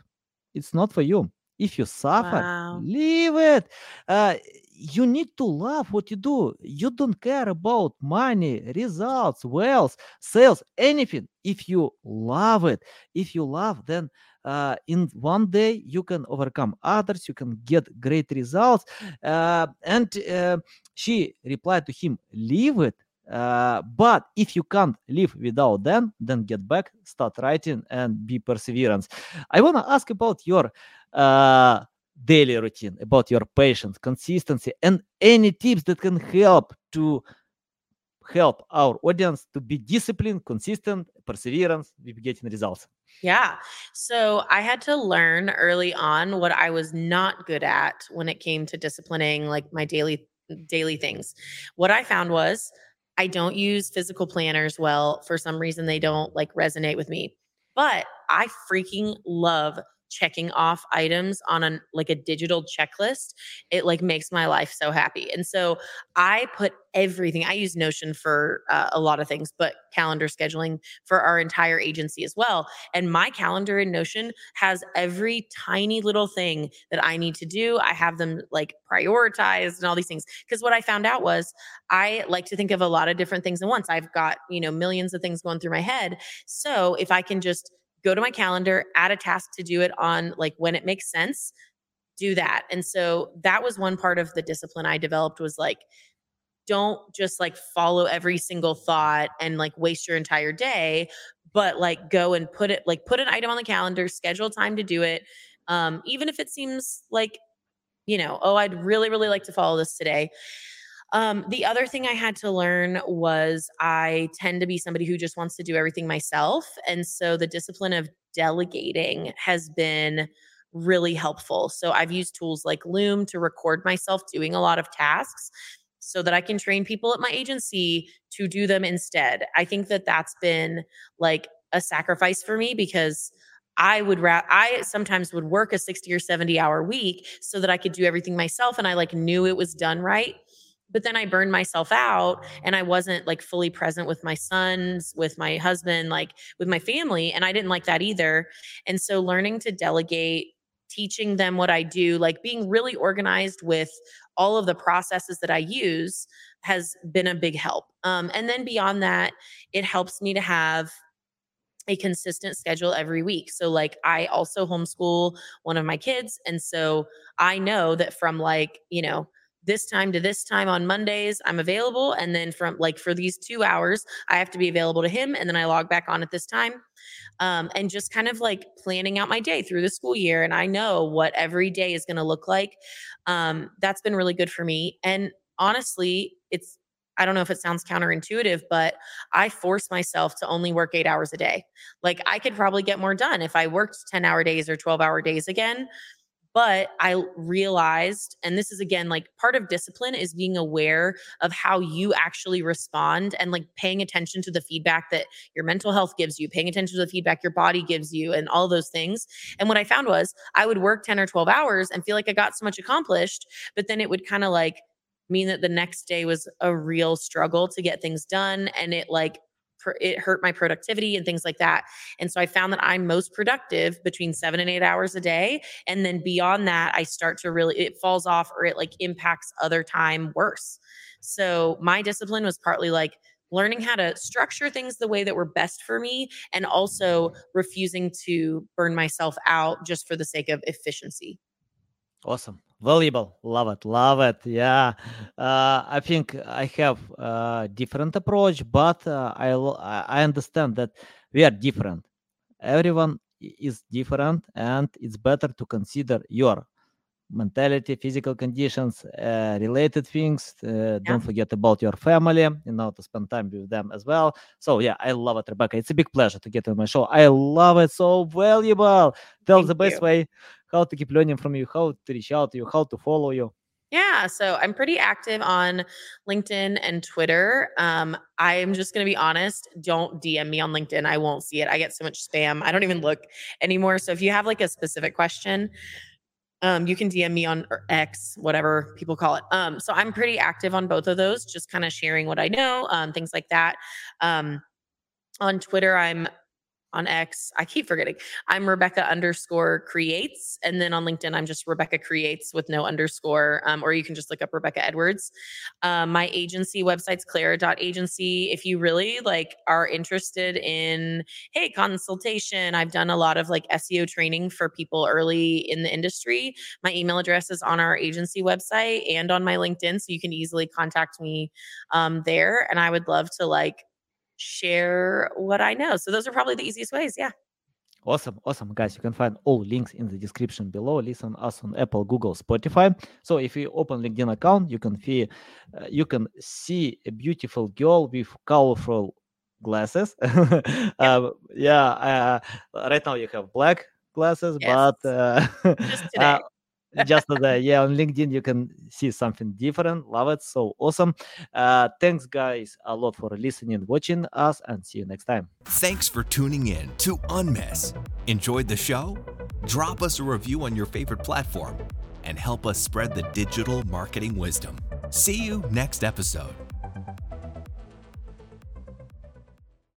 It's not for you. If you suffer wow. leave it. Uh, you need to love what you do. You don't care about money, results, wealth, sales, anything. If you love it, if you love, then uh, in one day you can overcome others, you can get great results. Uh, and uh, she replied to him, Leave it. Uh, but if you can't live without them, then get back, start writing, and be perseverance. I want to ask about your uh, daily routine, about your patience, consistency, and any tips that can help to help our audience to be disciplined, consistent, perseverance with getting results. Yeah. So I had to learn early on what I was not good at when it came to disciplining like my daily daily things. What I found was I don't use physical planners well. For some reason they don't like resonate with me. But I freaking love checking off items on a like a digital checklist it like makes my life so happy. And so i put everything i use notion for uh, a lot of things but calendar scheduling for our entire agency as well. And my calendar in notion has every tiny little thing that i need to do. I have them like prioritized and all these things. Because what i found out was i like to think of a lot of different things at once. I've got you know millions of things going through my head. So if i can just go to my calendar, add a task to do it on like when it makes sense, do that. And so that was one part of the discipline I developed was like, don't just like follow every single thought and like waste your entire day, but like go and put it like put an item on the calendar, schedule time to do it. Um, even if it seems like, you know, oh, I'd really, really like to follow this today. Um, the other thing I had to learn was I tend to be somebody who just wants to do everything myself. And so the discipline of delegating has been really helpful. So I've used tools like Loom to record myself doing a lot of tasks so that I can train people at my agency to do them instead. I think that that's been like a sacrifice for me because I would ra- I sometimes would work a 60 or 70 hour week so that I could do everything myself and I like knew it was done right but then I burned myself out and I wasn't like fully present with my sons, with my husband, like with my family. And I didn't like that either. And so learning to delegate, teaching them what I do, like being really organized with all of the processes that I use has been a big help. Um, and then beyond that, it helps me to have a consistent schedule every week. So like I also homeschool one of my kids and so I know that from like, you know, this time to this time on Mondays, I'm available. And then from like for these two hours, I have to be available to him. And then I log back on at this time. Um, and just kind of like planning out my day through the school year. And I know what every day is going to look like. Um, that's been really good for me. And honestly, it's, I don't know if it sounds counterintuitive, but I force myself to only work eight hours a day. Like I could probably get more done if I worked 10 hour days or 12 hour days again but I realized, and this is again like part of discipline is being aware of how you actually respond and like paying attention to the feedback that your mental health gives you, paying attention to the feedback your body gives you, and all those things. And what I found was I would work 10 or 12 hours and feel like I got so much accomplished, but then it would kind of like mean that the next day was a real struggle to get things done. And it like it hurt my productivity and things like that. And so I found that I'm most productive between seven and eight hours a day. And then beyond that, I start to really, it falls off or it like impacts other time worse. So my discipline was partly like, learning how to structure things the way that were best for me and also refusing to burn myself out just for the sake of efficiency. Awesome. Valuable. Love it. Love it. Yeah. Uh, I think I have a different approach, but uh, I, I understand that we are different. Everyone is different, and it's better to consider your mentality, physical conditions, uh, related things. Uh, yeah. Don't forget about your family, you know, to spend time with them as well. So yeah, I love it, Rebecca. It's a big pleasure to get on my show. I love it. So valuable. Tell Thank the best you. way how to keep learning from you, how to reach out to you, how to follow you. Yeah, so I'm pretty active on LinkedIn and Twitter. Um, I'm just going to be honest. Don't DM me on LinkedIn. I won't see it. I get so much spam. I don't even look anymore. So if you have like a specific question, um, you can DM me on X, whatever people call it. Um, so I'm pretty active on both of those, just kind of sharing what I know, um, things like that. Um, on Twitter, I'm on X. I keep forgetting. I'm Rebecca underscore creates. And then on LinkedIn, I'm just Rebecca creates with no underscore. Um, or you can just look up Rebecca Edwards. Um, my agency website's clara.agency. If you really like are interested in, hey, consultation, I've done a lot of like SEO training for people early in the industry. My email address is on our agency website and on my LinkedIn. So you can easily contact me um, there. And I would love to like share what I know. So those are probably the easiest ways. Yeah. Awesome, awesome, guys! You can find all links in the description below. Listen us on Apple, Google, Spotify. So if you open LinkedIn account, you can see uh, you can see a beautiful girl with colorful glasses. [LAUGHS] yeah, uh, yeah uh, right now you have black glasses, yes. but uh, [LAUGHS] uh just today yeah on linkedin you can see something different. Love it. So awesome. Uh thanks guys a lot for listening watching us and see you next time. Thanks for tuning in to unmiss enjoyed the show? Drop us a review on your favorite platform and help us spread the digital marketing wisdom. See you next episode